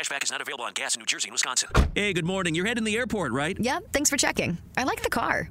Cashback is not available on gas in New Jersey and Wisconsin. Hey, good morning. You're heading the airport, right? Yep, thanks for checking. I like the car.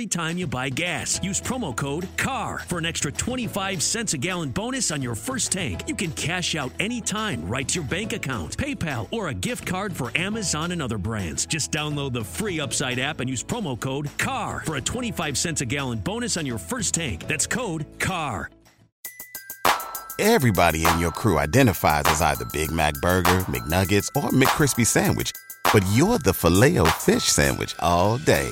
time you buy gas. Use promo code CAR for an extra 25 cents a gallon bonus on your first tank. You can cash out anytime right to your bank account, PayPal, or a gift card for Amazon and other brands. Just download the free Upside app and use promo code CAR for a 25 cents a gallon bonus on your first tank. That's code CAR. Everybody in your crew identifies as either Big Mac Burger, McNuggets, or McCrispy Sandwich. But you're the filet fish Sandwich all day.